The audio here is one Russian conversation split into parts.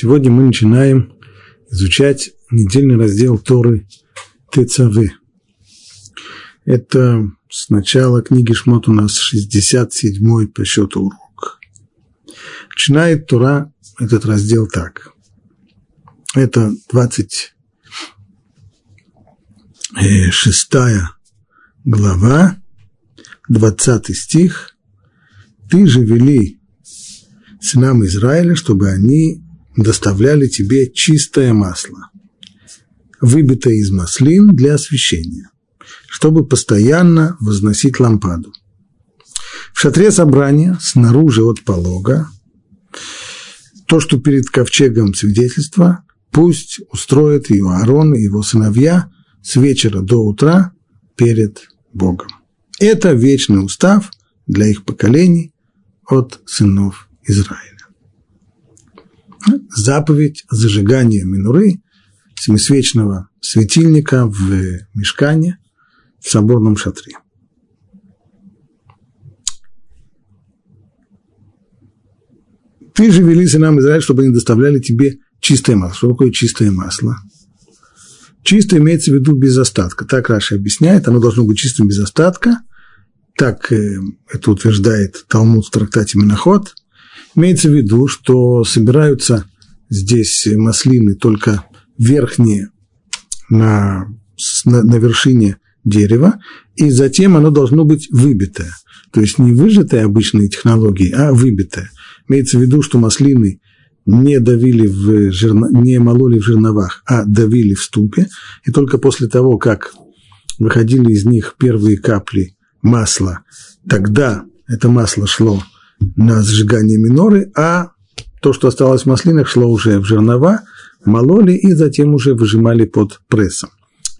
Сегодня мы начинаем изучать недельный раздел Торы Тецавы. Это с начала книги Шмот у нас 67-й по счету урок. Начинает Тора этот раздел так. Это 26 глава, 20 стих. Ты же вели сынам Израиля, чтобы они доставляли тебе чистое масло, выбитое из маслин для освещения, чтобы постоянно возносить лампаду. В шатре собрания, снаружи от полога, то, что перед ковчегом свидетельства, пусть устроит ее Аарон и его сыновья с вечера до утра перед Богом. Это вечный устав для их поколений от сынов Израиля заповедь зажигания минуры, семисвечного светильника в мешкане в соборном шатре. Ты же вели сынам Израиль, чтобы они доставляли тебе чистое масло. Что такое чистое масло? Чисто имеется в виду без остатка. Так Раша объясняет, оно должно быть чистым без остатка. Так э, это утверждает Талмуд в трактате Миноход – Имеется в виду, что собираются здесь маслины только верхние на, на, на вершине дерева, и затем оно должно быть выбитое. То есть не выжатое обычной технологией, а выбитое. Имеется в виду, что маслины не давили в жерно, не мололи в жерновах, а давили в ступе, и только после того, как выходили из них первые капли масла, тогда это масло шло на сжигание миноры, а то, что осталось в маслинах, шло уже в жернова, мололи и затем уже выжимали под прессом.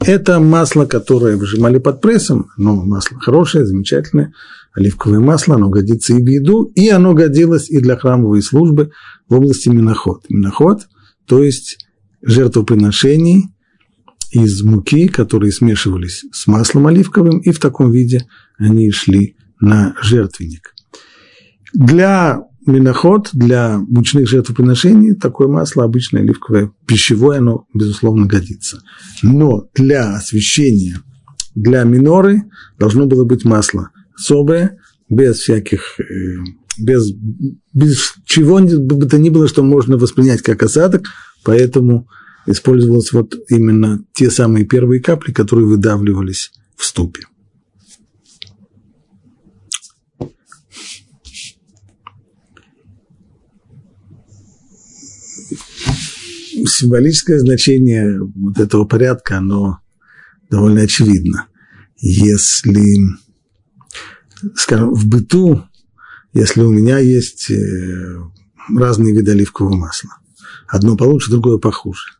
Это масло, которое выжимали под прессом, но масло хорошее, замечательное, оливковое масло, оно годится и в еду, и оно годилось и для храмовой службы в области миноход. Миноход, то есть жертвоприношений из муки, которые смешивались с маслом оливковым, и в таком виде они шли на жертвенник. Для миноход, для мучных жертвоприношений такое масло обычное оливковое, пищевое, оно, безусловно, годится. Но для освещения, для миноры должно было быть масло особое, без всяких, э, без, без чего бы то ни было, что можно воспринять как осадок, поэтому использовалось вот именно те самые первые капли, которые выдавливались в ступе. Символическое значение вот этого порядка, оно довольно очевидно. Если, скажем, в быту, если у меня есть э, разные виды оливкового масла, одно получше, другое похуже.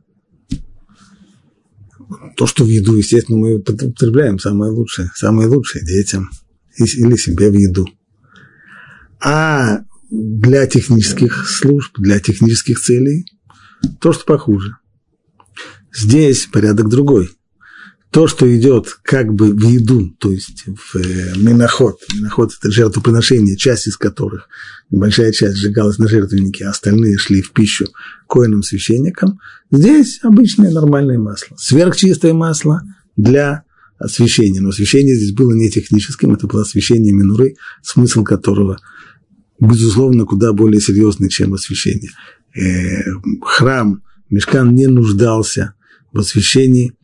То, что в еду, естественно, мы употребляем самое лучшее, самое лучшее детям или себе в еду. А для технических служб, для технических целей – то, что похуже. Здесь порядок другой. То, что идет как бы в еду, то есть в э, миноход. Миноход – это жертвоприношение, часть из которых, небольшая часть сжигалась на жертвеннике, а остальные шли в пищу коинам священникам. Здесь обычное нормальное масло. Сверхчистое масло для освещения. Но освещение здесь было не техническим, это было освещение минуры, смысл которого, безусловно, куда более серьезный, чем освещение храм, мешкан не нуждался в освящении,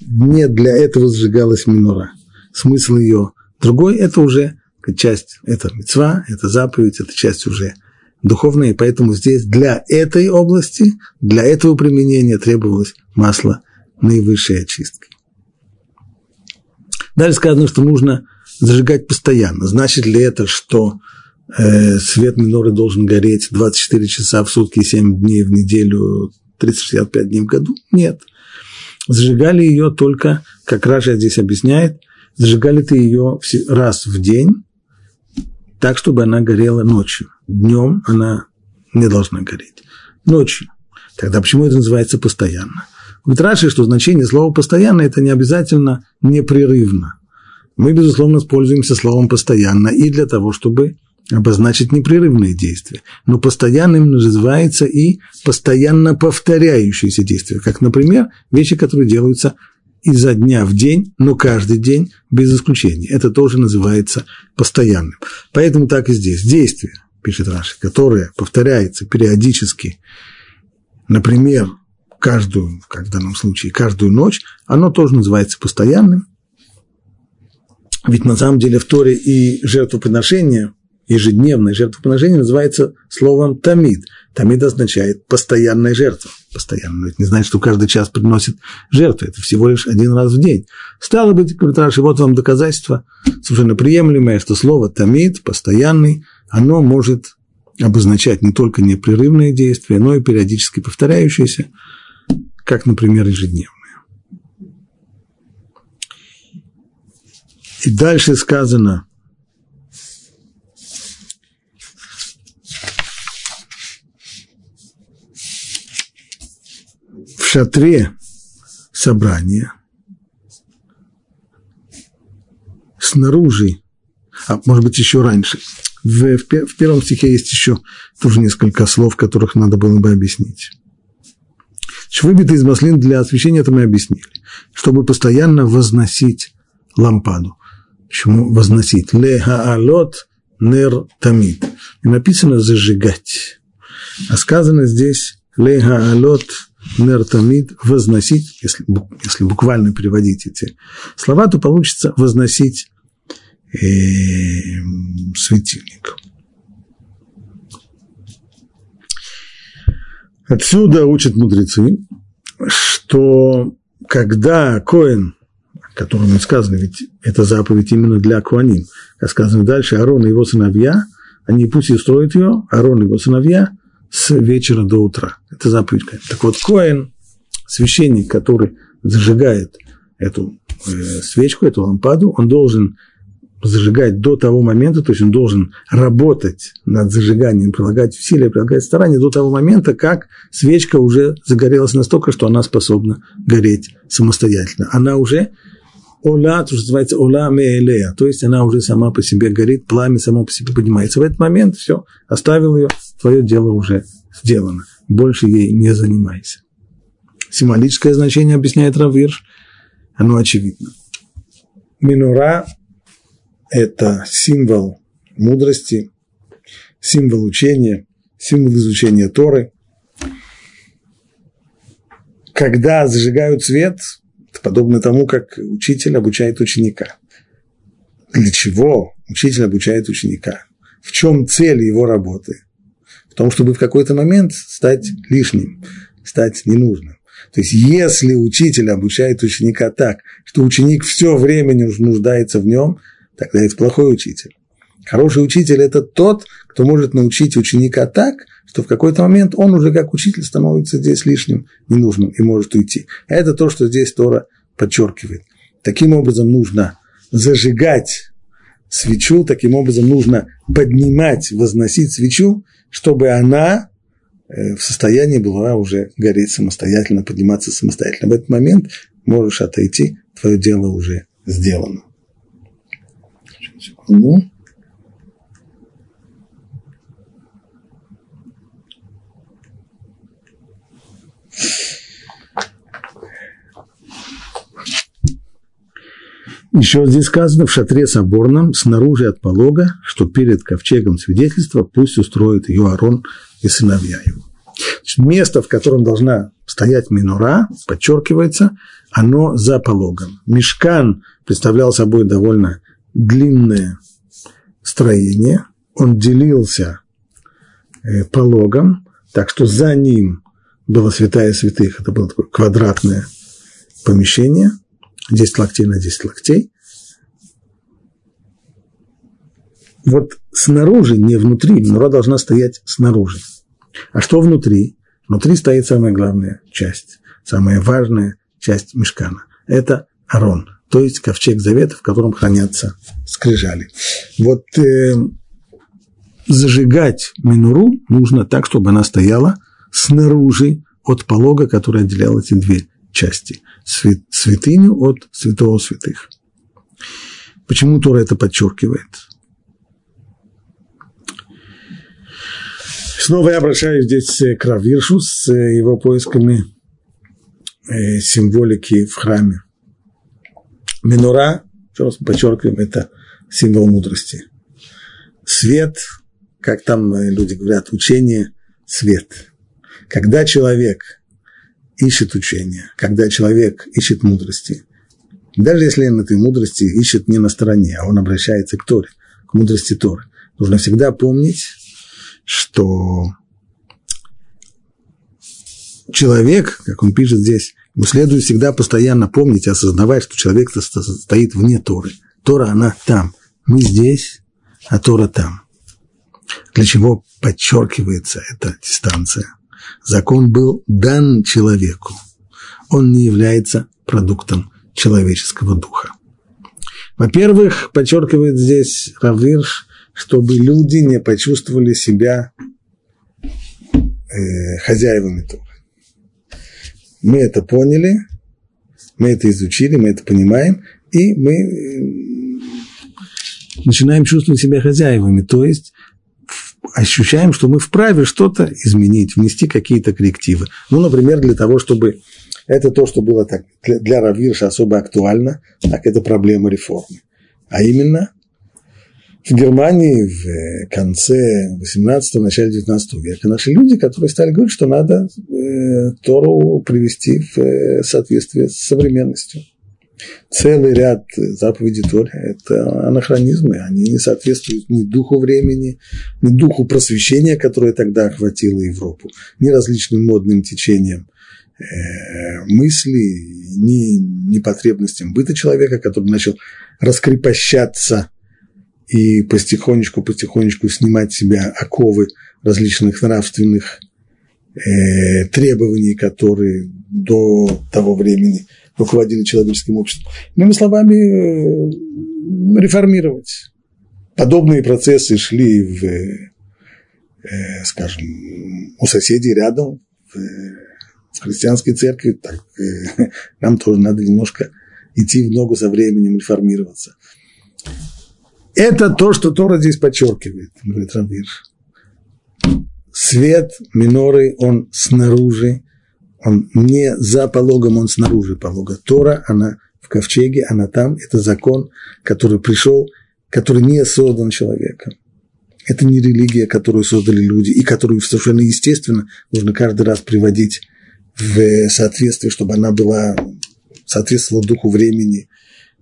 не для этого сжигалась минора. Смысл ее другой – это уже часть, это мецва, это заповедь, это часть уже духовная, и поэтому здесь для этой области, для этого применения требовалось масло наивысшей очистки. Далее сказано, что нужно зажигать постоянно. Значит ли это, что Э, свет миноры должен гореть 24 часа в сутки, 7 дней в неделю, 365 дней в году? Нет. Зажигали ее только, как Раша здесь объясняет, зажигали ты ее раз в день, так, чтобы она горела ночью. Днем она не должна гореть. Ночью. Тогда почему это называется постоянно? Говорит Раши, что значение слова «постоянно» – это не обязательно непрерывно. Мы, безусловно, пользуемся словом «постоянно» и для того, чтобы обозначить непрерывные действия. Но постоянным называется и постоянно повторяющиеся действия. Как, например, вещи, которые делаются изо дня в день, но каждый день без исключения. Это тоже называется постоянным. Поэтому так и здесь. Действие, пишет Раши, которое повторяется периодически, например, каждую, как в данном случае, каждую ночь, оно тоже называется постоянным. Ведь на самом деле в Торе и жертвоприношение – ежедневное жертвоприношение называется словом «тамид». «Тамид» означает «постоянная жертва». Постоянно. Но это не значит, что каждый час приносит жертву. Это всего лишь один раз в день. Стало быть, говорит Раши, вот вам доказательство совершенно приемлемое, что слово «тамид», «постоянный», оно может обозначать не только непрерывные действия, но и периодически повторяющиеся, как, например, ежедневные. И дальше сказано – шатре собрания снаружи, а может быть еще раньше, в, в, в первом стихе есть еще тоже несколько слов, которых надо было бы объяснить. Выбитый из маслин для освещения, это мы объяснили. Чтобы постоянно возносить лампаду. Почему возносить? Ле хаалот нер тамид. И написано зажигать. А сказано здесь ле хаалот нертамид возносить, если, если буквально переводить эти слова, то получится возносить э, светильник. Отсюда учат мудрецы, что когда Коэн, о котором сказано, ведь это заповедь именно для Коаним, как сказано дальше, Арон и его сыновья, они пусть и строят ее, Арон и его сыновья – с вечера до утра. Это заповедь Коэн. Так вот, Коэн, священник, который зажигает эту э, свечку, эту лампаду, он должен зажигать до того момента, то есть он должен работать над зажиганием, прилагать усилия, прилагать старания до того момента, как свечка уже загорелась настолько, что она способна гореть самостоятельно. Она уже Ола, то, что называется Ола Меэлея, то есть она уже сама по себе горит, пламя само по себе поднимается. В этот момент все, оставил ее, твое дело уже сделано. Больше ей не занимайся. Символическое значение объясняет Равирш, оно очевидно. Минура – это символ мудрости, символ учения, символ изучения Торы. Когда зажигают свет – подобно тому, как учитель обучает ученика. Для чего учитель обучает ученика? В чем цель его работы? В том, чтобы в какой-то момент стать лишним, стать ненужным. То есть, если учитель обучает ученика так, что ученик все время нуждается в нем, тогда это плохой учитель. Хороший учитель – это тот, кто может научить ученика так, что в какой-то момент он уже как учитель становится здесь лишним, ненужным и может уйти. Это то, что здесь Тора подчеркивает. Таким образом нужно зажигать свечу, таким образом нужно поднимать, возносить свечу, чтобы она э, в состоянии была уже гореть самостоятельно, подниматься самостоятельно. В этот момент можешь отойти, твое дело уже сделано. Секунду. Еще здесь сказано, в шатре соборном, снаружи от полога, что перед ковчегом свидетельства пусть устроит ее Арон и сыновья его. Место, в котором должна стоять минура, подчеркивается, оно за пологом. Мешкан представлял собой довольно длинное строение, он делился э, пологом, так что за ним была святая святых, это было такое квадратное помещение – 10 локтей на 10 локтей. Вот снаружи, не внутри, нора должна стоять снаружи. А что внутри? Внутри стоит самая главная часть, самая важная часть мешкана. Это арон, то есть ковчег завета, в котором хранятся скрижали. Вот э, зажигать минуру нужно так, чтобы она стояла снаружи от полога, который отделял эти две части святыню от святого святых. Почему Тора это подчеркивает? Снова я обращаюсь здесь к Равиршу с его поисками символики в храме. Минура, еще раз подчеркиваем, это символ мудрости. Свет, как там люди говорят, учение – свет. Когда человек ищет учение, когда человек ищет мудрости, даже если он этой мудрости ищет не на стороне, а он обращается к Торе, к мудрости Торы, нужно всегда помнить, что человек, как он пишет здесь, ему следует всегда постоянно помнить и осознавать, что человек стоит вне Торы. Тора, она там. Мы здесь, а Тора там. Для чего подчеркивается эта дистанция? Закон был дан человеку. Он не является продуктом человеческого духа. Во-первых, подчеркивает здесь Равирш, чтобы люди не почувствовали себя э, хозяевами Торы. Мы это поняли, мы это изучили, мы это понимаем, и мы э, начинаем чувствовать себя хозяевами, то есть ощущаем, что мы вправе что-то изменить, внести какие-то коррективы. Ну, например, для того, чтобы это то, что было так для Равирша особо актуально, так это проблема реформы. А именно, в Германии в конце 18-го, начале 19 века наши люди, которые стали говорить, что надо э, Тору привести в э, соответствие с современностью целый ряд заповедей Торы – это анахронизмы, они не соответствуют ни духу времени, ни духу просвещения, которое тогда охватило Европу, ни различным модным течениям э, мысли, ни, ни потребностям быта человека, который начал раскрепощаться и потихонечку-потихонечку снимать с себя оковы различных нравственных э, требований, которые до того времени – руководили человеческим обществом. Иными словами, э, реформировать. Подобные процессы шли в, э, скажем, у соседей рядом, в, христианской церкви, так э, нам тоже надо немножко идти в ногу со временем, реформироваться. Это то, что Тора здесь подчеркивает, говорит Равир. Свет миноры, он снаружи, он не за пологом, он снаружи полога. Тора, она в ковчеге, она там, это закон, который пришел, который не создан человеком. Это не религия, которую создали люди, и которую совершенно естественно нужно каждый раз приводить в соответствие, чтобы она была, соответствовала духу времени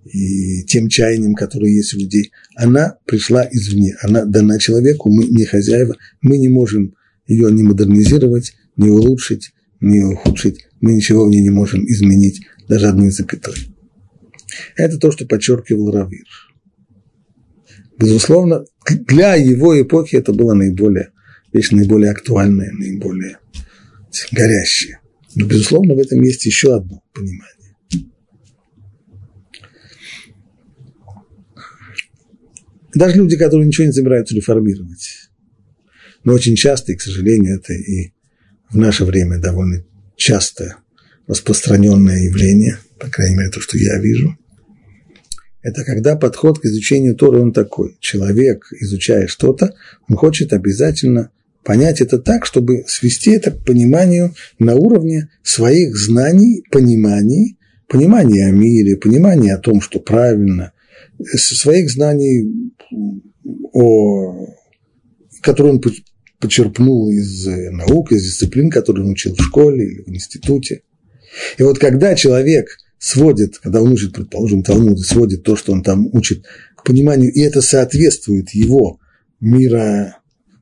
и тем чаяниям, которые есть у людей. Она пришла извне, она дана человеку, мы не хозяева, мы не можем ее не модернизировать, не улучшить, не ухудшить, мы ничего в ней не можем изменить, даже одной запятой. Это то, что подчеркивал Равир. Безусловно, для его эпохи это было наиболее, вещь наиболее актуальная, наиболее горящая. Но, безусловно, в этом есть еще одно понимание. Даже люди, которые ничего не собираются реформировать, но очень часто, и, к сожалению, это и в наше время довольно часто распространенное явление, по крайней мере, то, что я вижу, это когда подход к изучению Торы, он такой. Человек, изучая что-то, он хочет обязательно понять это так, чтобы свести это к пониманию на уровне своих знаний, пониманий, понимания о мире, понимания о том, что правильно, своих знаний, о, которые он почерпнул из э, наук, из дисциплин, которые он учил в школе или в институте. И вот когда человек сводит, когда он учит, предположим, Талмуд, сводит то, что он там учит, к пониманию, и это соответствует его мира,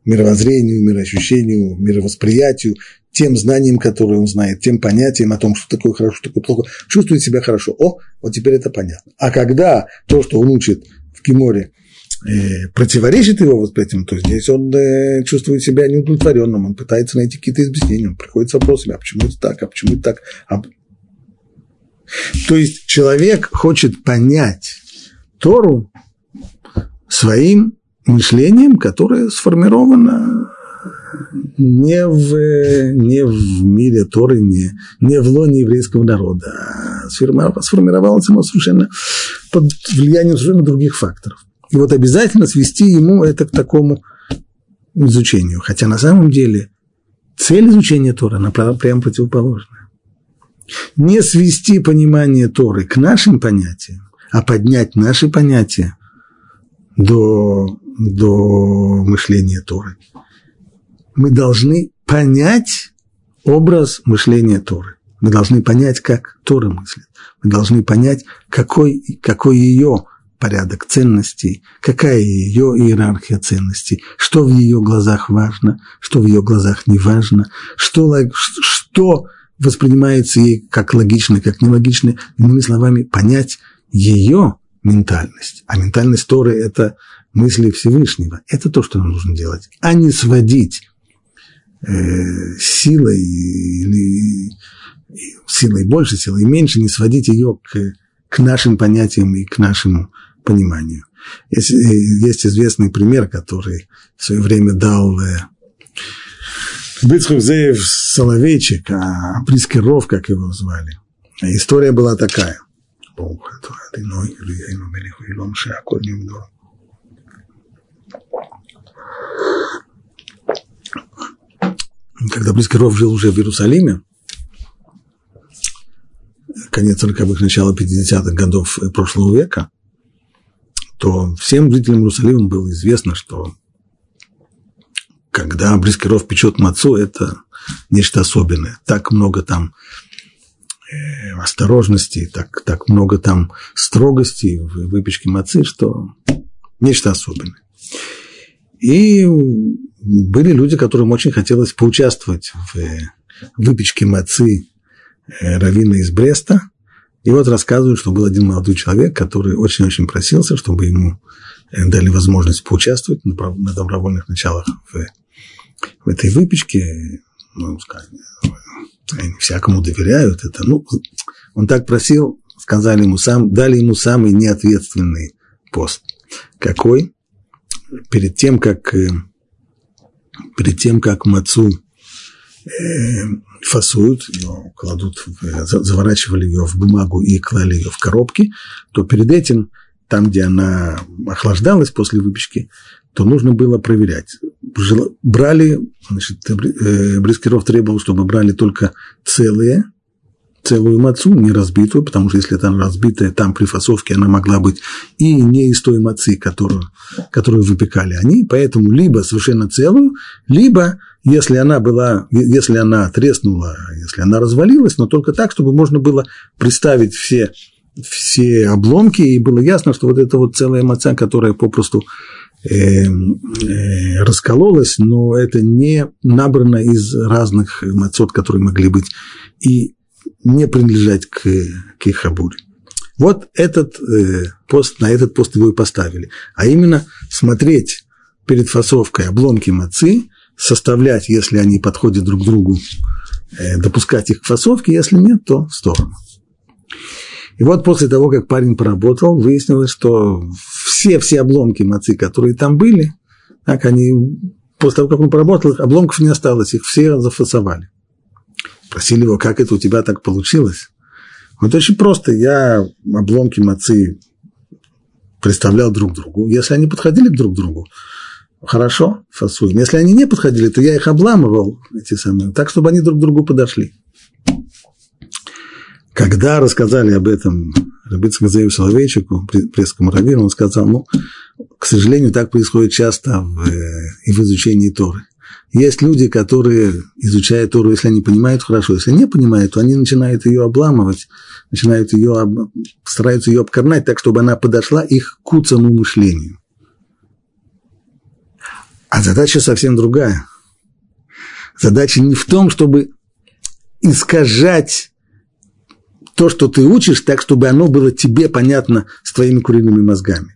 мировоззрению, мироощущению, мировосприятию, тем знаниям, которые он знает, тем понятиям о том, что такое хорошо, что такое плохо, чувствует себя хорошо. О, вот теперь это понятно. А когда то, что он учит в Киморе, противоречит его восприятиям, то здесь он э, чувствует себя неудовлетворенным, он пытается найти какие-то объяснения, он приходит с вопросами, а почему это так, а почему это так. А... То есть человек хочет понять Тору своим мышлением, которое сформировано не в, не в мире Торы, не, не в лоне еврейского народа, а сформировалось оно совершенно под влиянием совершенно других факторов. И вот обязательно свести ему это к такому изучению. Хотя на самом деле цель изучения Тора, она прямо противоположная. Не свести понимание Торы к нашим понятиям, а поднять наши понятия до, до мышления Торы. Мы должны понять образ мышления Торы. Мы должны понять, как Тора мыслит. Мы должны понять, какой, какой ее порядок ценностей, какая ее иерархия ценностей, что в ее глазах важно, что в ее глазах не важно, что, что воспринимается ей как логично, как нелогично. Иными словами, понять ее ментальность. А ментальность Торы – это мысли Всевышнего. Это то, что нам нужно делать, а не сводить э, силой или силой больше, силой меньше, не сводить ее к, к нашим понятиям и к нашему пониманию. Есть, э, есть известный пример, который в свое время дал э, Быцхук Соловейчик, а Прискиров, как его звали. История была такая. Когда Прискиров жил уже в Иерусалиме, конец 40-х, начало 50-х годов прошлого века, то всем жителям Иерусалима было известно, что когда Брискиров печет мацу, это нечто особенное. Так много там э, осторожности, так, так много там строгости в выпечке мацы, что нечто особенное. И были люди, которым очень хотелось поучаствовать в выпечке мацы э, Равина из Бреста. И вот рассказывают, что был один молодой человек, который очень-очень просился, чтобы ему э, дали возможность поучаствовать на добровольных началах в в этой выпечке, ну, скажем, они всякому доверяют это. Ну, он так просил, сказали ему сам, дали ему самый неответственный пост. Какой? Перед тем, как, э, перед тем, как мацу э, фасуют, ее кладут, заворачивали ее в бумагу и клали ее в коробки, то перед этим, там, где она охлаждалась после выпечки, то нужно было проверять. Брали, значит, э, Брискиров требовал, чтобы брали только целые, целую мацу, не разбитую, потому что если она разбитая, там при фасовке она могла быть и не из той мацы, которую, которую выпекали они, поэтому либо совершенно целую, либо если она была, если она треснула, если она развалилась, но только так, чтобы можно было представить все, все обломки, и было ясно, что вот это вот целая маца, которая попросту э, э, раскололась, но это не набрано из разных мацот, которые могли быть, и не принадлежать к, к их хабуре. Вот этот э, пост, на этот пост его и поставили. А именно смотреть перед фасовкой обломки мацы, составлять, если они подходят друг другу, э, допускать их к фасовке, если нет, то в сторону. И вот после того, как парень поработал, выяснилось, что все-все обломки мацы, которые там были, так они, после того, как он поработал, обломков не осталось, их все зафасовали. Просили его, как это у тебя так получилось? Вот очень просто, я обломки мацы представлял друг другу. Если они подходили друг к другу, хорошо, фасуем. Если они не подходили, то я их обламывал, эти самые, так, чтобы они друг к другу подошли. Когда рассказали об этом Рабицкому Заеву Соловейчику, пресскому раввину, он сказал, ну, к сожалению, так происходит часто в, и в изучении Торы. Есть люди, которые изучают Тору, если они понимают хорошо, если не понимают, то они начинают ее обламывать, начинают ее, стараются ее обкорнать так, чтобы она подошла их к куцому мышлению. А задача совсем другая. Задача не в том, чтобы искажать то, что ты учишь, так, чтобы оно было тебе понятно с твоими куриными мозгами.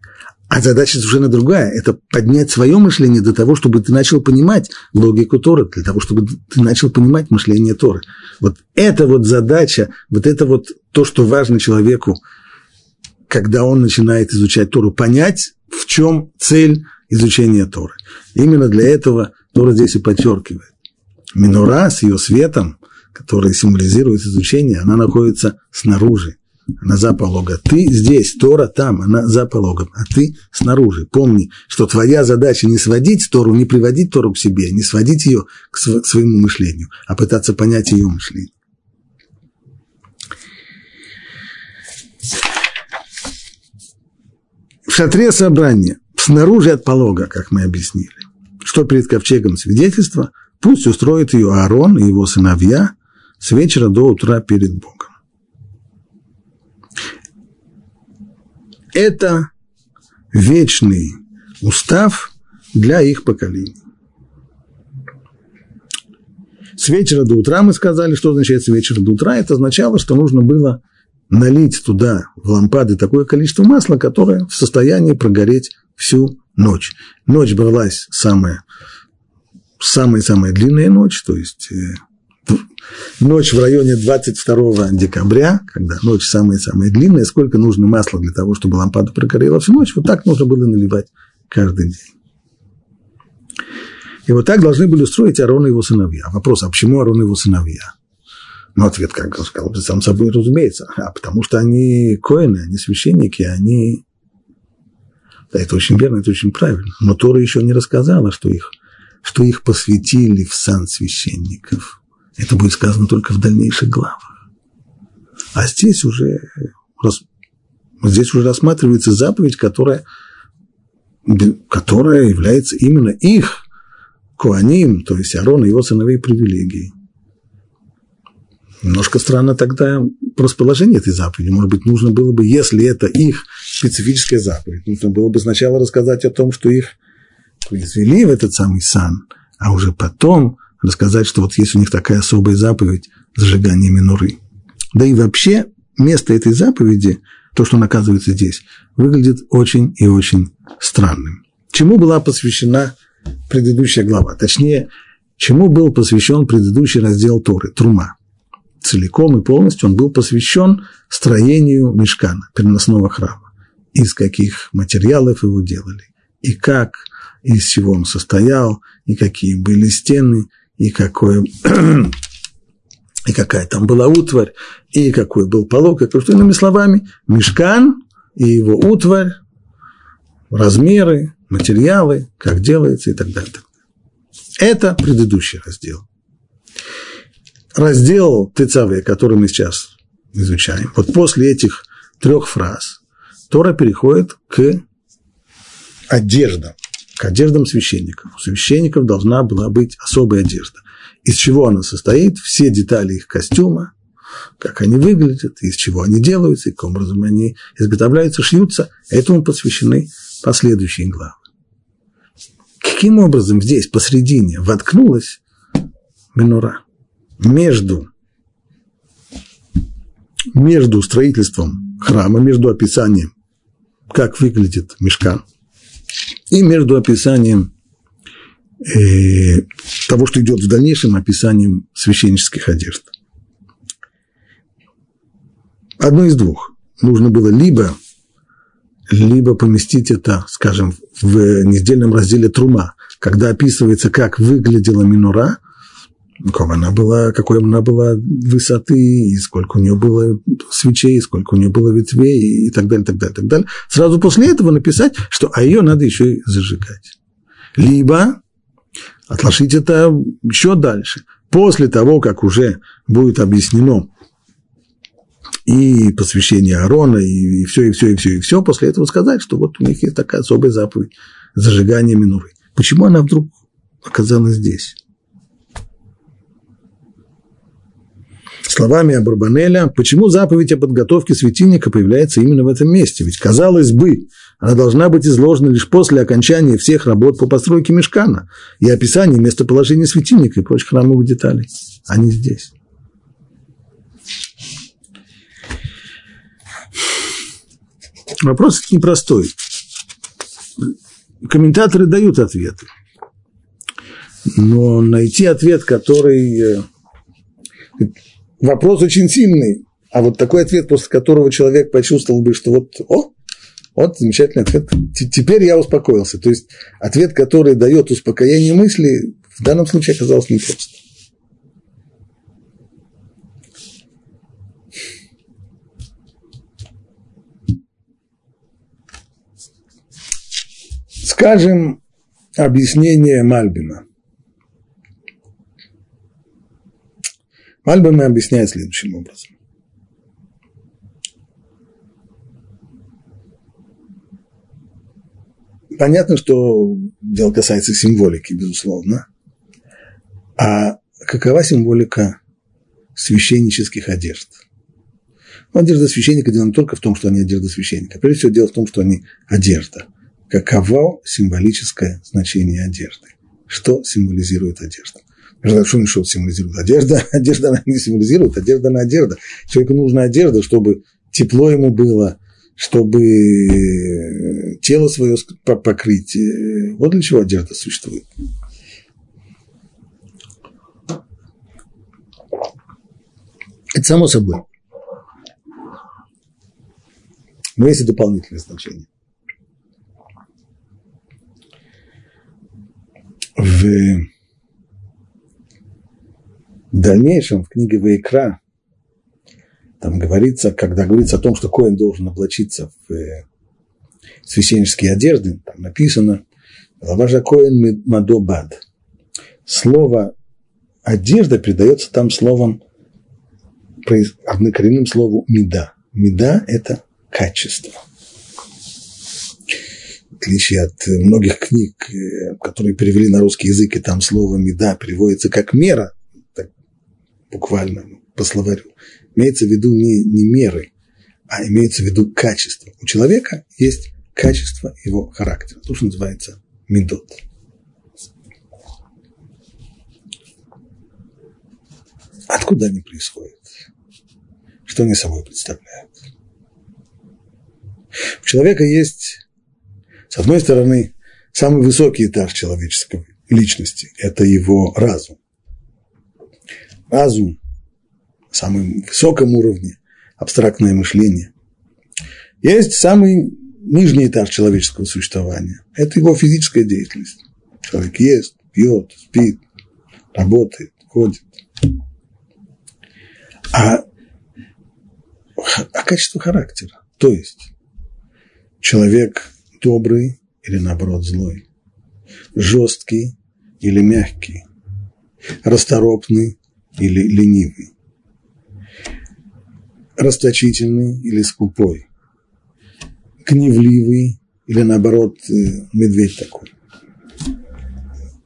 А задача совершенно другая – это поднять свое мышление до того, чтобы ты начал понимать логику Торы, для того, чтобы ты начал понимать мышление Торы. Вот это вот задача, вот это вот то, что важно человеку, когда он начинает изучать Тору, понять, в чем цель изучения Торы. Именно для этого Тора здесь и подчеркивает. Минура с ее светом который символизирует изучение, она находится снаружи. Она за пологом. Ты здесь, Тора там, она за пологом, а ты снаружи. Помни, что твоя задача не сводить Тору, не приводить Тору к себе, не сводить ее к своему мышлению, а пытаться понять ее мышление. В шатре собрания, снаружи от полога, как мы объяснили, что перед ковчегом свидетельства, пусть устроит ее Аарон и его сыновья с вечера до утра перед Богом. Это вечный устав для их поколений. С вечера до утра мы сказали, что означает с вечера до утра. Это означало, что нужно было налить туда в лампады такое количество масла, которое в состоянии прогореть всю ночь. Ночь бралась самая, самая-самая длинная ночь, то есть э, ночь в районе 22 декабря, когда ночь самая-самая длинная, сколько нужно масла для того, чтобы лампада прогорела всю ночь, вот так нужно было наливать каждый день. И вот так должны были устроить Арон и его сыновья. Вопрос, а почему Арон и его сыновья? Ну, ответ, как он сказал, сам собой разумеется. А потому что они коины, они священники, они... Да, это очень верно, это очень правильно. Но Тора еще не рассказала, что их, что их посвятили в сан священников. Это будет сказано только в дальнейших главах. А здесь уже, здесь уже рассматривается заповедь, которая, которая является именно их Куаним, то есть Арон и его сыновей привилегией. Немножко странно тогда расположение этой заповеди. Может быть, нужно было бы, если это их специфическая заповедь, нужно было бы сначала рассказать о том, что их произвели в этот самый сан, а уже потом рассказать, что вот есть у них такая особая заповедь зажигания минуры. Да и вообще место этой заповеди, то, что он оказывается здесь, выглядит очень и очень странным. Чему была посвящена предыдущая глава? Точнее, чему был посвящен предыдущий раздел Торы, Трума? целиком и полностью он был посвящен строению мешкана, переносного храма. Из каких материалов его делали, и как, из чего он состоял, и какие были стены, и какое и какая там была утварь, и какой был полог, и что иными словами, мешкан и его утварь, размеры, материалы, как делается и так далее. Это предыдущий раздел. Раздел Тецаве, который мы сейчас изучаем, вот после этих трех фраз Тора переходит к одеждам, к одеждам священников. У священников должна была быть особая одежда. Из чего она состоит, все детали их костюма, как они выглядят, из чего они делаются, и каким образом они изготовляются, шьются, этому посвящены последующие главы. Каким образом здесь посредине воткнулась минура? между, между строительством храма, между описанием, как выглядит мешкан, и между описанием э, того, что идет в дальнейшем, описанием священнических одежд. Одно из двух. Нужно было либо, либо поместить это, скажем, в недельном разделе Трума, когда описывается, как выглядела минура, как она была, какой она была высоты, и сколько у нее было свечей, и сколько у нее было ветвей, и так далее, так далее, так далее. Сразу после этого написать, что а ее надо еще и зажигать. Либо отложить это еще дальше. После того, как уже будет объяснено и посвящение Аарона, и, и все, и все, и все, и все, после этого сказать, что вот у них есть такая особая заповедь зажигания минуры. Почему она вдруг оказалась здесь? Словами Абурбанеля, почему заповедь о подготовке светильника появляется именно в этом месте? Ведь, казалось бы, она должна быть изложена лишь после окончания всех работ по постройке мешкана и описания местоположения светильника и прочих храмовых деталей, а не здесь. Вопрос непростой. Комментаторы дают ответы. Но найти ответ, который э, вопрос очень сильный, а вот такой ответ, после которого человек почувствовал бы, что вот, о, вот замечательный ответ, теперь я успокоился. То есть ответ, который дает успокоение мысли, в данном случае оказался непрост. Скажем, объяснение Мальбина – Мальбим объясняет следующим образом. Понятно, что дело касается символики, безусловно. А какова символика священнических одежд? Ну, одежда священника дело не только в том, что они одежда священника. Прежде всего, дело в том, что они одежда. Каково символическое значение одежды? Что символизирует одежда? Что что символизирует? Одежда, одежда она не символизирует, одежда на одежда. Человеку нужна одежда, чтобы тепло ему было, чтобы тело свое покрыть. Вот для чего одежда существует. Это само собой. Но есть и дополнительное значение. В дальнейшем в книге Ваикра там говорится, когда говорится о том, что Коин должен облачиться в э, священнические одежды, там написано «Лаважа Коин Мадобад». Слово «одежда» передается там словом, однокоренным слову «меда». «Меда» – это качество. В отличие от многих книг, э, которые перевели на русский язык, и там слово «меда» переводится как «мера», буквально по словарю, имеется в виду не, не меры, а имеется в виду качество. У человека есть качество его характера, то, что называется медот. Откуда они происходят? Что они собой представляют? У человека есть, с одной стороны, самый высокий этаж человеческой личности – это его разум. Разум на самом высоком уровне, абстрактное мышление. Есть самый нижний этаж человеческого существования – это его физическая деятельность. Человек ест, пьет, спит, работает, ходит. А, а качество характера, то есть человек добрый или наоборот злой, жесткий или мягкий, расторопный или ленивый, расточительный или скупой, гневливый или наоборот э, медведь такой.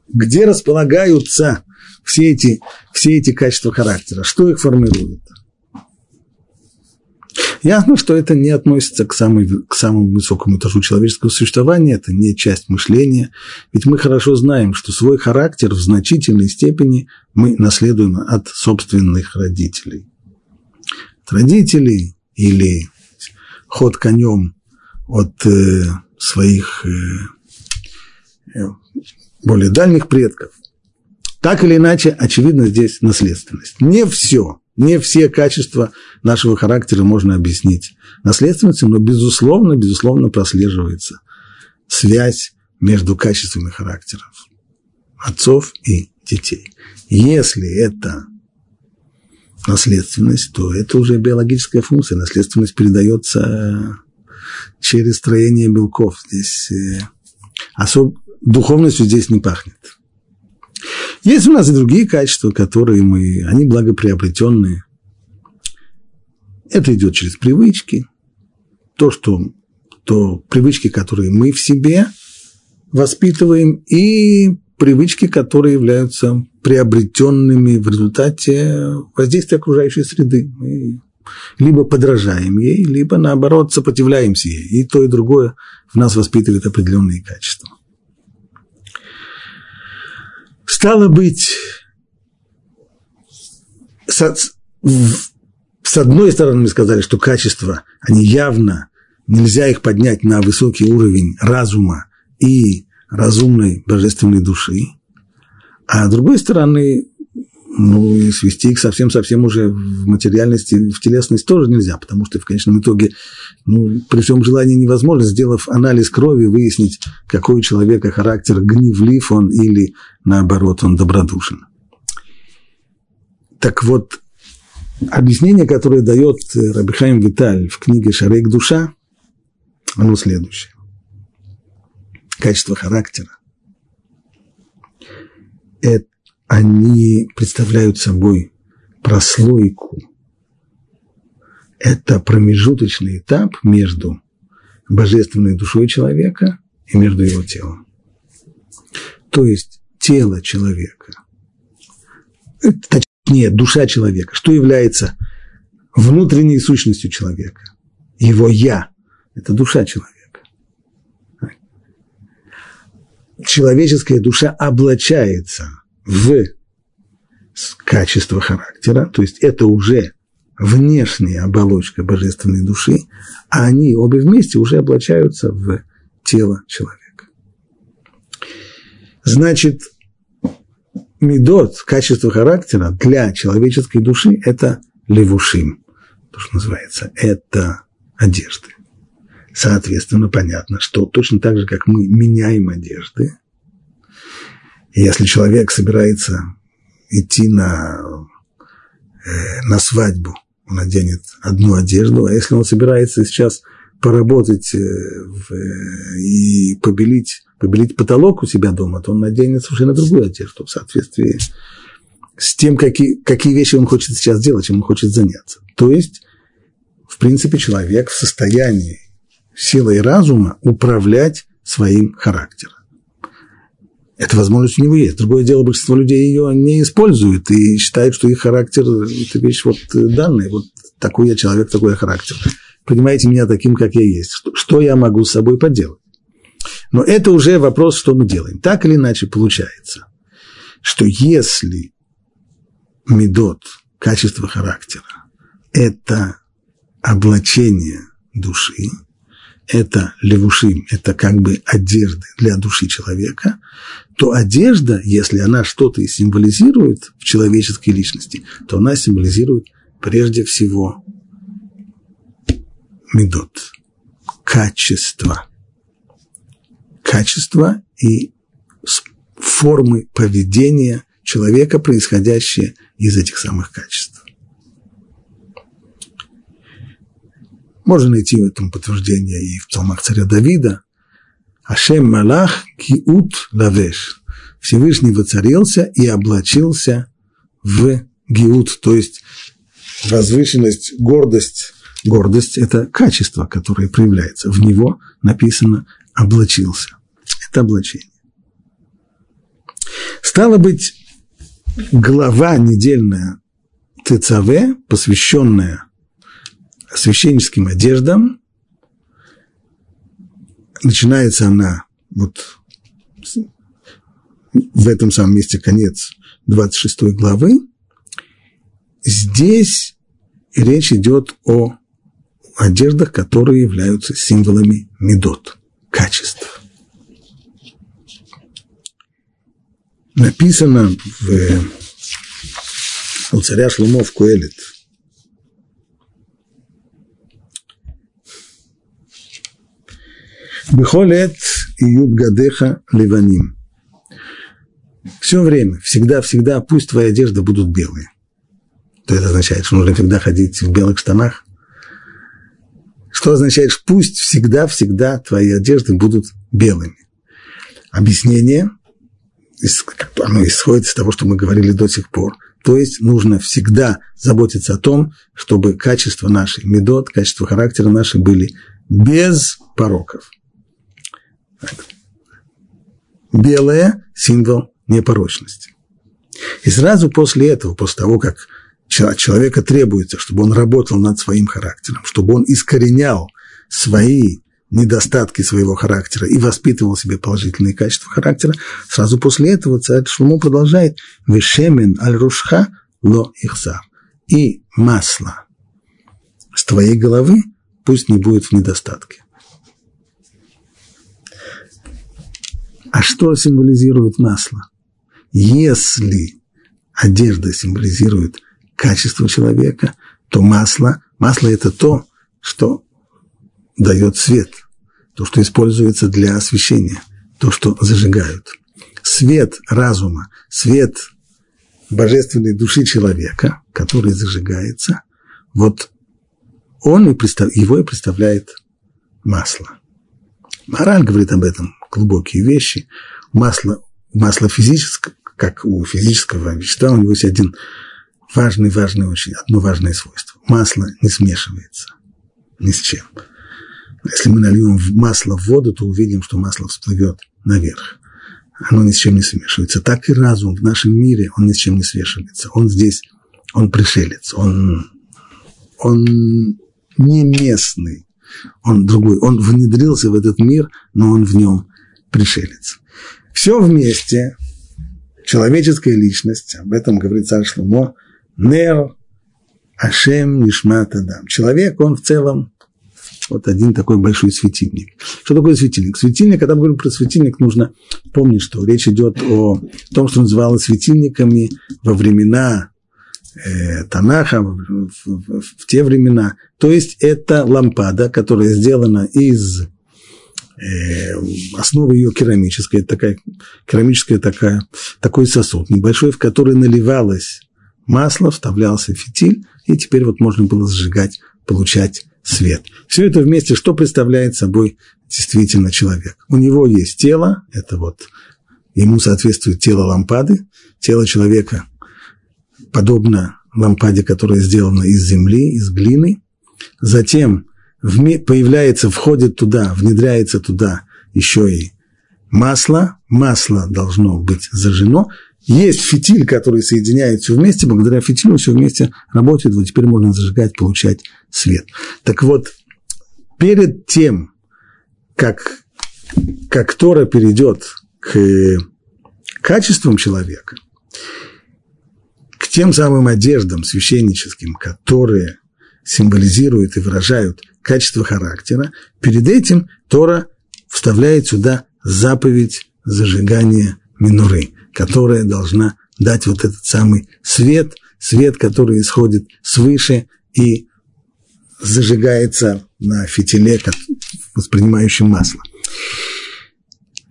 Где располагаются все эти, все эти качества характера? Что их формирует? Ясно, что это не относится к, самой, к самому высокому этажу человеческого существования, это не часть мышления, ведь мы хорошо знаем, что свой характер в значительной степени мы наследуем от собственных родителей. От родителей или ход конем от э, своих э, э более дальних предков. Так или иначе, очевидно, здесь наследственность. Не все, не все качества нашего характера можно объяснить наследственностью, но безусловно, безусловно прослеживается связь между качествами характеров отцов и детей. Если это наследственность, то это уже биологическая функция. Наследственность передается через строение белков. Здесь э, особ... духовностью здесь не пахнет. Есть у нас и другие качества, которые мы, они благоприобретенные. Это идет через привычки. То, что, то привычки, которые мы в себе воспитываем, и привычки, которые являются приобретенными в результате воздействия окружающей среды. Мы либо подражаем ей, либо наоборот сопротивляемся ей. И то, и другое в нас воспитывает определенные качества. Стало быть, с, с одной стороны мы сказали, что качества, они явно, нельзя их поднять на высокий уровень разума и разумной божественной души, а с другой стороны, ну и свести их совсем-совсем уже в материальности, в телесность тоже нельзя, потому что в конечном итоге, ну, при всем желании невозможно, сделав анализ крови, выяснить, какой у человека характер, гневлив он или, наоборот, он добродушен. Так вот, объяснение, которое дает Рабихаим Виталь в книге «Шарейк душа», оно следующее. качества характера, это, они представляют собой прослойку. Это промежуточный этап между божественной душой человека и между его телом. То есть тело человека, точнее, душа человека, что является внутренней сущностью человека. Его «я» – это душа человека. Человеческая душа облачается в качество характера, то есть это уже внешняя оболочка божественной души, а они обе вместе уже облачаются в тело человека. Значит, медот, качество характера для человеческой души – это левушим, то, что называется, это одежды. Соответственно, понятно, что точно так же, как мы меняем одежды, если человек собирается идти на, э, на свадьбу, он оденет одну одежду, а если он собирается сейчас поработать э, в, и побелить, побелить потолок у себя дома, то он наденет совершенно другую одежду в соответствии с тем, какие, какие вещи он хочет сейчас делать, чем он хочет заняться. То есть, в принципе, человек в состоянии силой разума управлять своим характером. Эта возможность у него есть. Другое дело, большинство людей ее не используют и считают, что их характер – это вещь вот данная. Вот такой я человек, такой я характер. Принимайте меня таким, как я есть. Что я могу с собой поделать? Но это уже вопрос, что мы делаем. Так или иначе получается, что если медот, качество характера, это облачение души, это левушим, это как бы одежды для души человека, то одежда, если она что-то символизирует в человеческой личности, то она символизирует прежде всего медот, качество. Качество и формы поведения человека, происходящие из этих самых качеств. Можно найти в этом подтверждение и в псалмах царя Давида. Ашем Малах Киут Лавеш. Всевышний воцарился и облачился в Гиут, то есть возвышенность, гордость. Гордость – это качество, которое проявляется. В него написано «облачился». Это облачение. Стало быть, глава недельная ТЦВ, посвященная священническим одеждам. Начинается она вот в этом самом месте конец 26 главы. Здесь речь идет о одеждах, которые являются символами медот, качеств. Написано в, у царя Шлумов в Куэлит – Бехолет и юбгадеха ливаним. Все время, всегда-всегда, пусть твои одежды будут белые. То это означает, что нужно всегда ходить в белых штанах. Что означает, что пусть всегда-всегда твои одежды будут белыми. Объяснение, оно исходит из того, что мы говорили до сих пор. То есть нужно всегда заботиться о том, чтобы качество нашей медот, качество характера нашей были без пороков. Белое – символ непорочности. И сразу после этого, после того, как от человека требуется, чтобы он работал над своим характером, чтобы он искоренял свои недостатки своего характера и воспитывал себе положительные качества характера, сразу после этого царь Шлумо продолжает «Вешемен аль-рушха ло ихсар» и масло с твоей головы пусть не будет в недостатке. А что символизирует масло? Если одежда символизирует качество человека, то масло, масло – это то, что дает свет, то, что используется для освещения, то, что зажигают. Свет разума, свет божественной души человека, который зажигается, вот он и представ, его и представляет масло. Мораль говорит об этом глубокие вещи. Масло, масло физическое, как у физического вещества, у него есть один важный, важный очень, одно важное свойство. Масло не смешивается ни с чем. Если мы нальем масло в воду, то увидим, что масло всплывет наверх. Оно ни с чем не смешивается. Так и разум в нашем мире, он ни с чем не смешивается. Он здесь, он пришелец, он, он не местный, он другой. Он внедрился в этот мир, но он в нем пришелец. Все вместе, человеческая личность, об этом говорит царь Шлумо, Нер Ашем Нишмат Адам. Человек, он в целом вот один такой большой светильник. Что такое светильник? Светильник, когда мы говорим про светильник, нужно помнить, что речь идет о том, что называлось светильниками во времена э, Танаха, в, в, в те времена. То есть это лампада, которая сделана из основа ее керамическая, такая, керамическая такая, такой сосуд небольшой, в который наливалось масло, вставлялся фитиль, и теперь вот можно было зажигать, получать свет. Все это вместе, что представляет собой действительно человек? У него есть тело, это вот ему соответствует тело лампады, тело человека подобно лампаде, которая сделана из земли, из глины. Затем появляется, входит туда, внедряется туда еще и масло. Масло должно быть зажжено. Есть фитиль, который соединяет все вместе, благодаря фитилю все вместе работает, вот теперь можно зажигать, получать свет. Так вот, перед тем, как, как Тора перейдет к качествам человека, к тем самым одеждам священническим, которые символизируют и выражают качество характера, перед этим Тора вставляет сюда заповедь зажигания минуры, которая должна дать вот этот самый свет, свет, который исходит свыше и зажигается на фитиле, воспринимающем масло.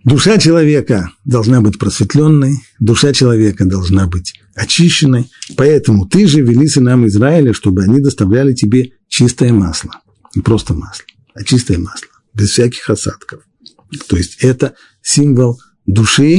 Душа человека должна быть просветленной, душа человека должна быть очищенной, поэтому ты же вели сынам Израиля, чтобы они доставляли тебе чистое масло. Не просто масло, а чистое масло, без всяких осадков. То есть это символ души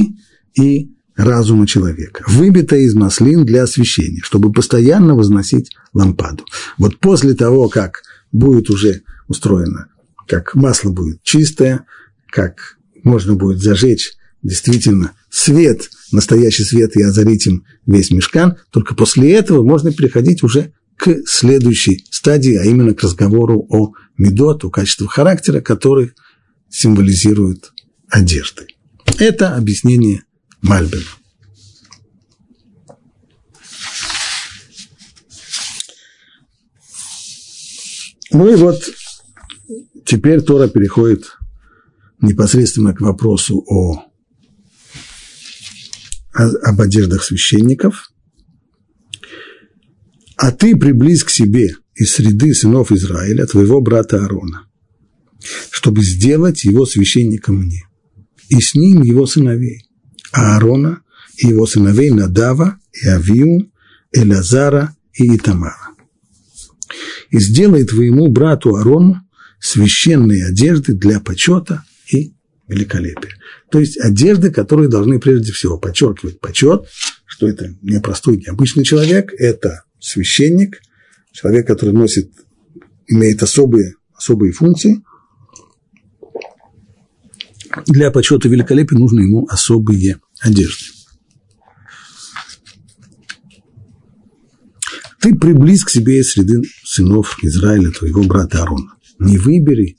и разума человека, выбитая из маслин для освещения, чтобы постоянно возносить лампаду. Вот после того, как будет уже устроено, как масло будет чистое, как можно будет зажечь действительно свет, настоящий свет и озарить им весь мешкан, только после этого можно переходить уже к следующей стадии, а именно к разговору о медот, о характера, который символизирует одежды. Это объяснение Мальбина. Ну и вот теперь Тора переходит непосредственно к вопросу о, о, об одеждах священников. А ты приблизь к себе из среды сынов Израиля твоего брата Аарона, чтобы сделать его священником мне, и с ним его сыновей, Аарона и его сыновей Надава и Авиу, Элазара и Итамара и сделай твоему брату Арону священные одежды для почета и великолепия. То есть одежды, которые должны прежде всего подчеркивать почет, что это не простой, необычный человек, это священник, человек, который носит, имеет особые, особые функции. Для почета великолепия нужны ему особые одежды. Ты приблизь к себе среды сынов Израиля, твоего брата Аарона. Не выбери,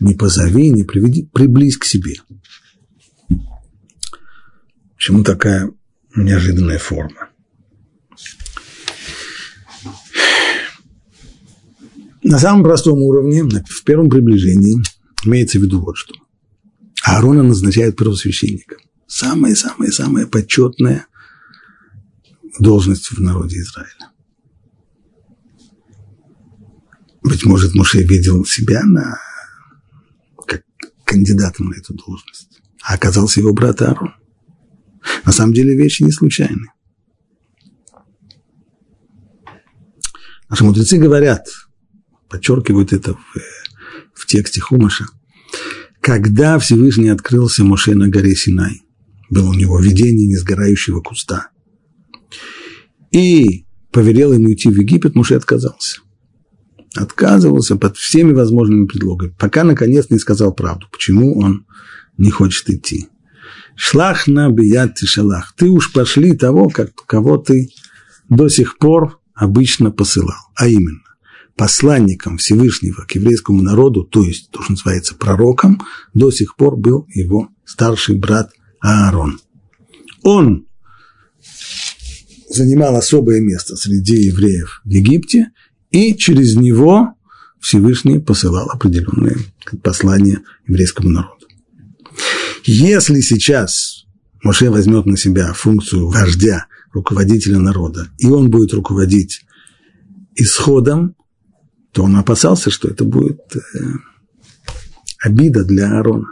не позови, не приведи, приблизь к себе. Почему такая неожиданная форма? На самом простом уровне, в первом приближении, имеется в виду вот что. Аарона назначают первосвященником. Самая-самая-самая почетная должность в народе Израиля. Быть может, Муше видел себя на, кандидатом на эту должность, а оказался его брат Аарон. На самом деле вещи не случайны. Наши мудрецы говорят, подчеркивают это в, в тексте Хумаша, когда Всевышний открылся Моше на горе Синай, было у него видение несгорающего куста, и повелел ему идти в Египет, Моше отказался. Отказывался под всеми возможными предлогами, пока, наконец, не сказал правду, почему он не хочет идти. Шлах на бият тишалах. Ты уж пошли того, как, кого ты до сих пор обычно посылал. А именно, посланником Всевышнего к еврейскому народу, то есть то, что называется пророком, до сих пор был его старший брат Аарон. Он занимал особое место среди евреев в Египте, и через него Всевышний посылал определенные послания еврейскому народу. Если сейчас Моше возьмет на себя функцию вождя, руководителя народа, и он будет руководить исходом то он опасался, что это будет э, обида для Аарона.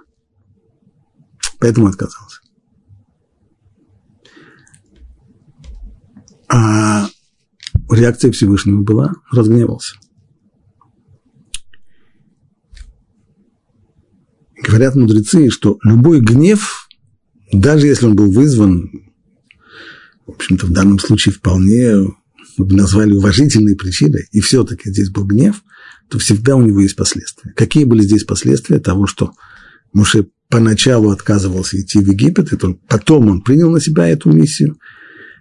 Поэтому отказался. А реакция Всевышнего была, разгневался. Говорят мудрецы, что любой гнев, даже если он был вызван, в общем-то, в данном случае вполне мы бы назвали уважительной причиной, и все-таки здесь был гнев, то всегда у него есть последствия. Какие были здесь последствия того, что Муше поначалу отказывался идти в Египет, и потом он принял на себя эту миссию.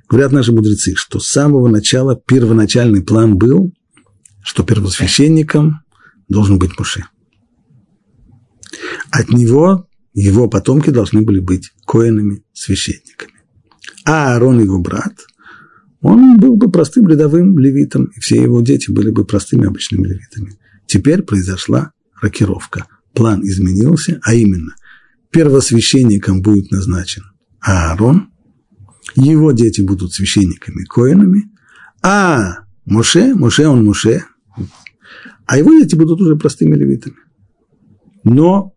Говорят наши мудрецы, что с самого начала первоначальный план был, что первосвященником должен быть Муше. От него его потомки должны были быть коинами, священниками. А Аарон, его брат – он был бы простым рядовым левитом, и все его дети были бы простыми обычными левитами. Теперь произошла рокировка. План изменился, а именно, первосвященником будет назначен Аарон, его дети будут священниками коинами, а Моше, Моше он Моше, а его дети будут уже простыми левитами. Но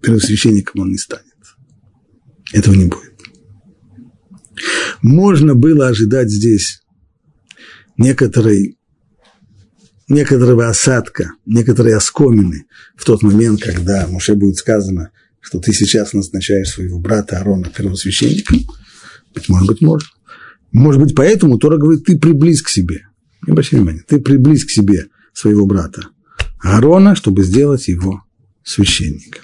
первосвященником он не станет. Этого не будет. Можно было ожидать здесь некоторой, некоторого осадка, некоторой оскомины в тот момент, когда Муше будет сказано, что ты сейчас назначаешь своего брата Аарона первосвященником. Быть может быть, может. Может быть, поэтому Тора говорит, ты приблизь к себе. Не обращай внимания, ты приблизь к себе своего брата Аарона, чтобы сделать его священником.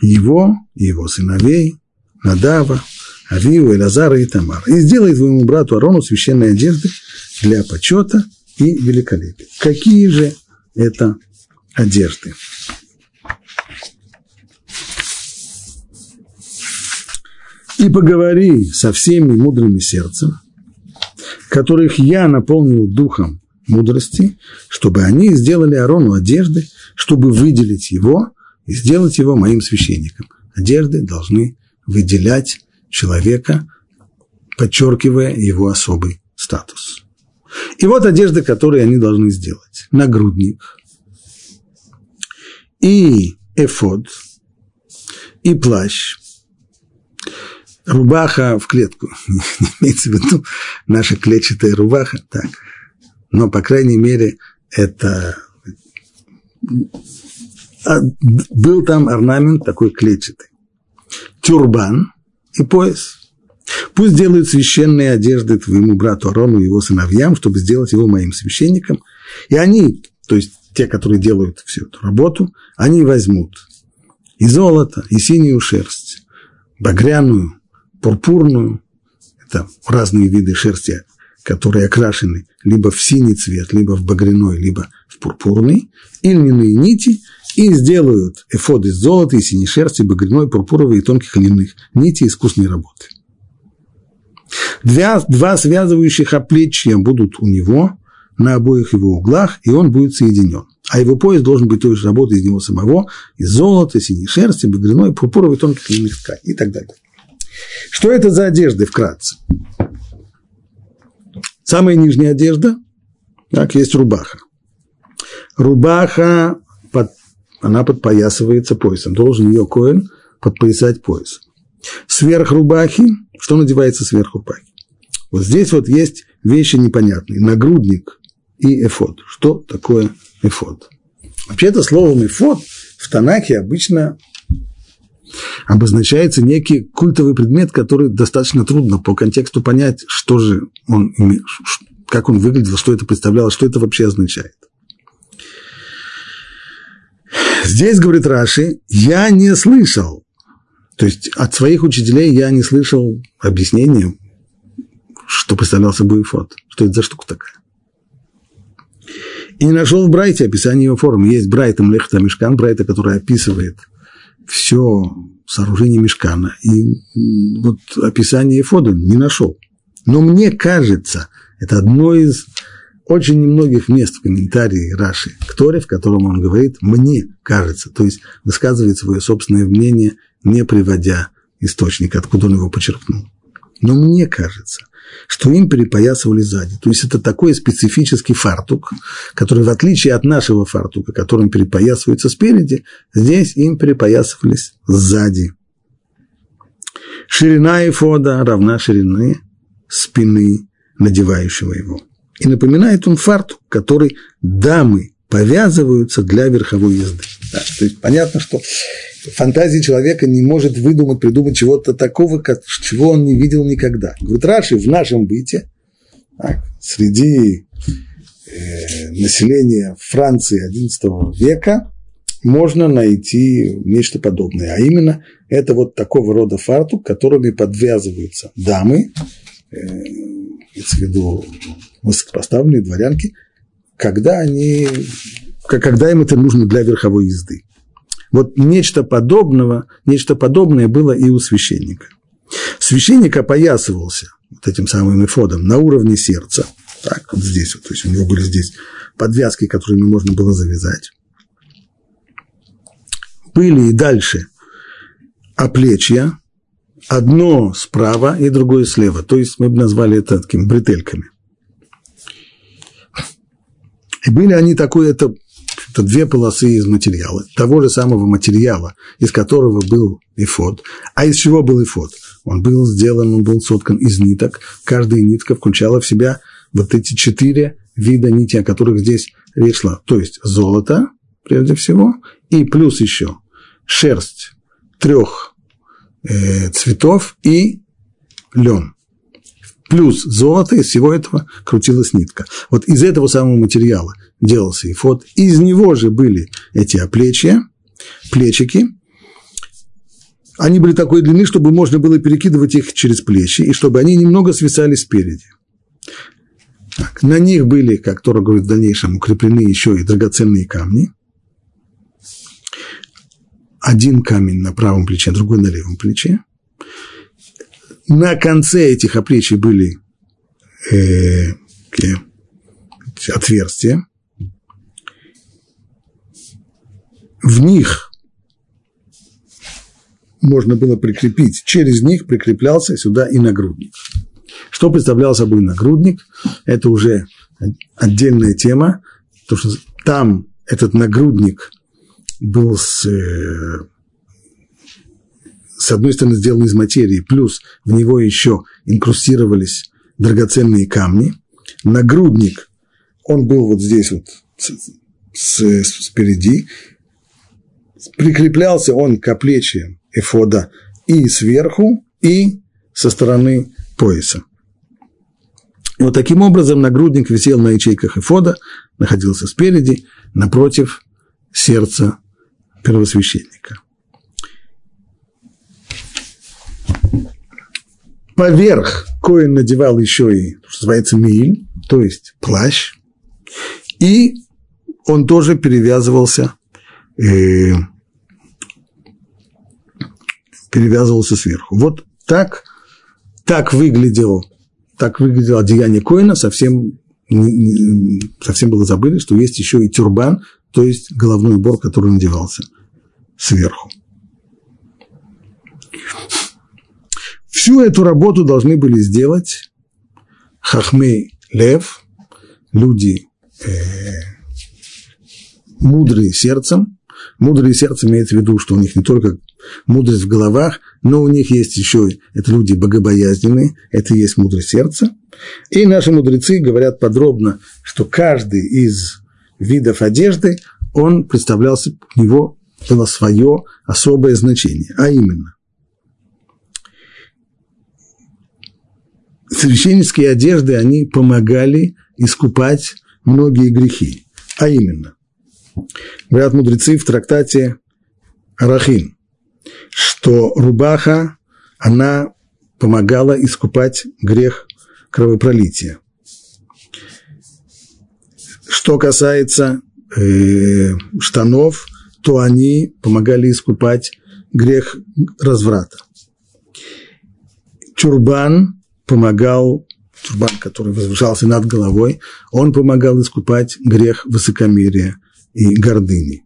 Его и его сыновей Надава, Авиу, Элазара и Тамара. И сделай твоему брату Арону священные одежды для почета и великолепия. Какие же это одежды? И поговори со всеми мудрыми сердцем, которых я наполнил духом мудрости, чтобы они сделали Арону одежды, чтобы выделить его и сделать его моим священником. Одежды должны выделять человека, подчеркивая его особый статус. И вот одежды, которые они должны сделать. Нагрудник и эфод, и плащ, рубаха в клетку. Имеется в виду наша клетчатая рубаха, так. Но, по крайней мере, это а, был там орнамент такой клетчатый тюрбан и пояс. Пусть делают священные одежды твоему брату Арону и его сыновьям, чтобы сделать его моим священником. И они, то есть те, которые делают всю эту работу, они возьмут и золото, и синюю шерсть, багряную, пурпурную, это разные виды шерсти, которые окрашены либо в синий цвет, либо в багряной, либо в пурпурный, и льняные нити – и сделают эфод из золота, и синей шерсти, багряной, пурпуровой и тонких льняных нитей искусной работы. Два, два связывающих оплечья будут у него на обоих его углах, и он будет соединен. А его пояс должен быть той же работы из него самого, из золота, синей шерсти, багряной, пурпуровой, тонких льняных тканей и так далее. Что это за одежды вкратце? Самая нижняя одежда, так, есть рубаха. Рубаха под она подпоясывается поясом. Должен ее коин подпоясать поясом. Сверх рубахи, что надевается сверх рубахи? Вот здесь вот есть вещи непонятные. Нагрудник и эфод. Что такое эфод. Вообще-то словом эфод в Танахе обычно обозначается некий культовый предмет, который достаточно трудно по контексту понять, что же он, как он выглядел, что это представляло, что это вообще означает. Здесь, говорит Раши, я не слышал, то есть от своих учителей я не слышал объяснения, что представлял собой фот, что это за штука такая. И не нашел в Брайте описание его формы. Есть Брайта Млехта Мешкан, Брайта, который описывает все сооружение Мешкана. И вот описание Ефода не нашел. Но мне кажется, это одно из очень немногих мест в комментарии Раши к Торе, в котором он говорит «мне кажется», то есть высказывает свое собственное мнение, не приводя источник, откуда он его почерпнул. Но мне кажется, что им перепоясывали сзади. То есть это такой специфический фартук, который в отличие от нашего фартука, которым перепоясывается спереди, здесь им перепоясывались сзади. Ширина эфода равна ширине спины надевающего его. И напоминает он фартук, который дамы повязываются для верховой езды. Да, то есть понятно, что фантазия человека не может выдумать, придумать чего-то такого, как, чего он не видел никогда. Говорит, Раши в нашем быте, так, среди э, населения Франции XI века, можно найти нечто подобное. А именно, это вот такого рода фартук, которыми подвязываются дамы, э, в виду высокопоставленные дворянки, когда они, когда им это нужно для верховой езды. Вот нечто подобного, нечто подобное было и у священника. Священник опоясывался вот этим самым эфодом на уровне сердца. Так, вот здесь вот, то есть у него были здесь подвязки, которыми можно было завязать. Были и дальше оплечья, одно справа и другое слева. То есть мы бы назвали это такими бретельками. И были они такой, это это две полосы из материала, того же самого материала, из которого был эфод. А из чего был эфод? Он был сделан, он был соткан из ниток. Каждая нитка включала в себя вот эти четыре вида нити, о которых здесь речь шла. То есть золото, прежде всего, и плюс еще шерсть трех э, цветов и лен плюс золото, из всего этого крутилась нитка. Вот из этого самого материала делался эфод, из него же были эти оплечья, плечики, они были такой длины, чтобы можно было перекидывать их через плечи, и чтобы они немного свисали спереди. Так, на них были, как Тора говорит в дальнейшем, укреплены еще и драгоценные камни. Один камень на правом плече, другой на левом плече на конце этих оплечий были э, отверстия. В них можно было прикрепить, через них прикреплялся сюда и нагрудник. Что представлял собой нагрудник? Это уже отдельная тема, потому что там этот нагрудник был с э, с одной стороны, сделан из материи, плюс в него еще инкрустировались драгоценные камни. Нагрудник, он был вот здесь вот с, спереди, прикреплялся он к оплечьям эфода и сверху, и со стороны пояса. Вот таким образом нагрудник висел на ячейках эфода, находился спереди, напротив сердца первосвященника. Поверх Коин надевал еще и, что называется, миль, то есть плащ. И он тоже перевязывался, э, перевязывался сверху. Вот так, так выглядел, так выглядело одеяние Коина, совсем, совсем было забыли, что есть еще и тюрбан, то есть головной убор, который надевался сверху. Всю эту работу должны были сделать хахмей лев, люди э, мудрые сердцем. Мудрые сердцем имеется в виду, что у них не только мудрость в головах, но у них есть еще, это люди богобоязненные, это и есть мудрость сердца. И наши мудрецы говорят подробно, что каждый из видов одежды, он представлялся, у него было свое особое значение, а именно священнические одежды, они помогали искупать многие грехи, а именно, говорят мудрецы в трактате Арахим, что рубаха, она помогала искупать грех кровопролития. Что касается э, штанов, то они помогали искупать грех разврата. Чурбан помогал, чурбан, который возвышался над головой, он помогал искупать грех высокомерия и гордыни.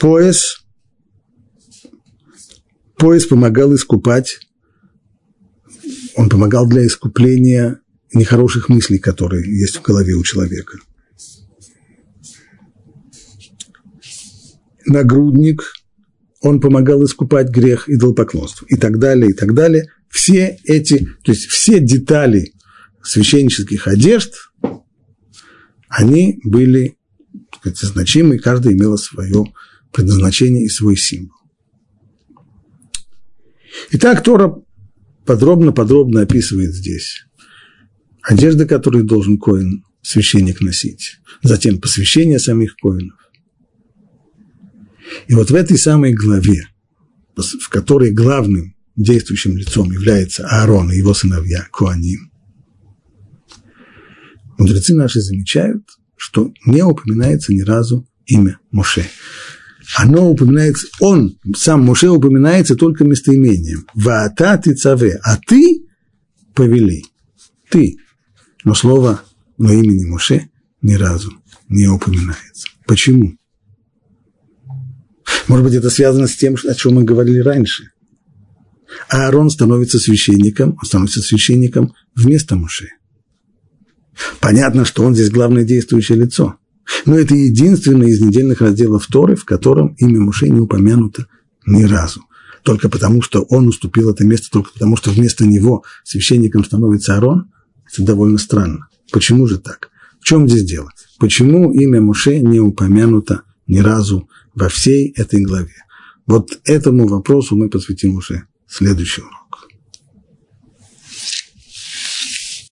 Пояс, пояс помогал искупать, он помогал для искупления нехороших мыслей, которые есть в голове у человека. Нагрудник, он помогал искупать грех идолопоклонства и так далее, и так далее. Все эти, то есть все детали священнических одежд, они были сказать, значимы, каждая имела свое предназначение и свой символ. Итак, Тора подробно-подробно описывает здесь одежда, которую должен коин, священник носить, затем посвящение самих коинов. И вот в этой самой главе, в которой главным действующим лицом является Аарон и его сыновья Коаним, мудрецы наши замечают, что не упоминается ни разу имя Моше. Оно упоминается, он, сам Моше упоминается только местоимением. Ваата ты цаве, а ты повели. Ты. Но слово, но имени Моше ни разу не упоминается. Почему? Может быть, это связано с тем, о чем мы говорили раньше. Аарон становится священником, он становится священником вместо Моше. Понятно, что он здесь главное действующее лицо. Но это единственный из недельных разделов Торы, в котором имя Муше не упомянуто ни разу. Только потому, что он уступил это место, только потому, что вместо него священником становится Аарон, это довольно странно. Почему же так? В чем здесь дело? Почему имя Муше не упомянуто ни разу во всей этой главе? Вот этому вопросу мы посвятим уже следующий урок.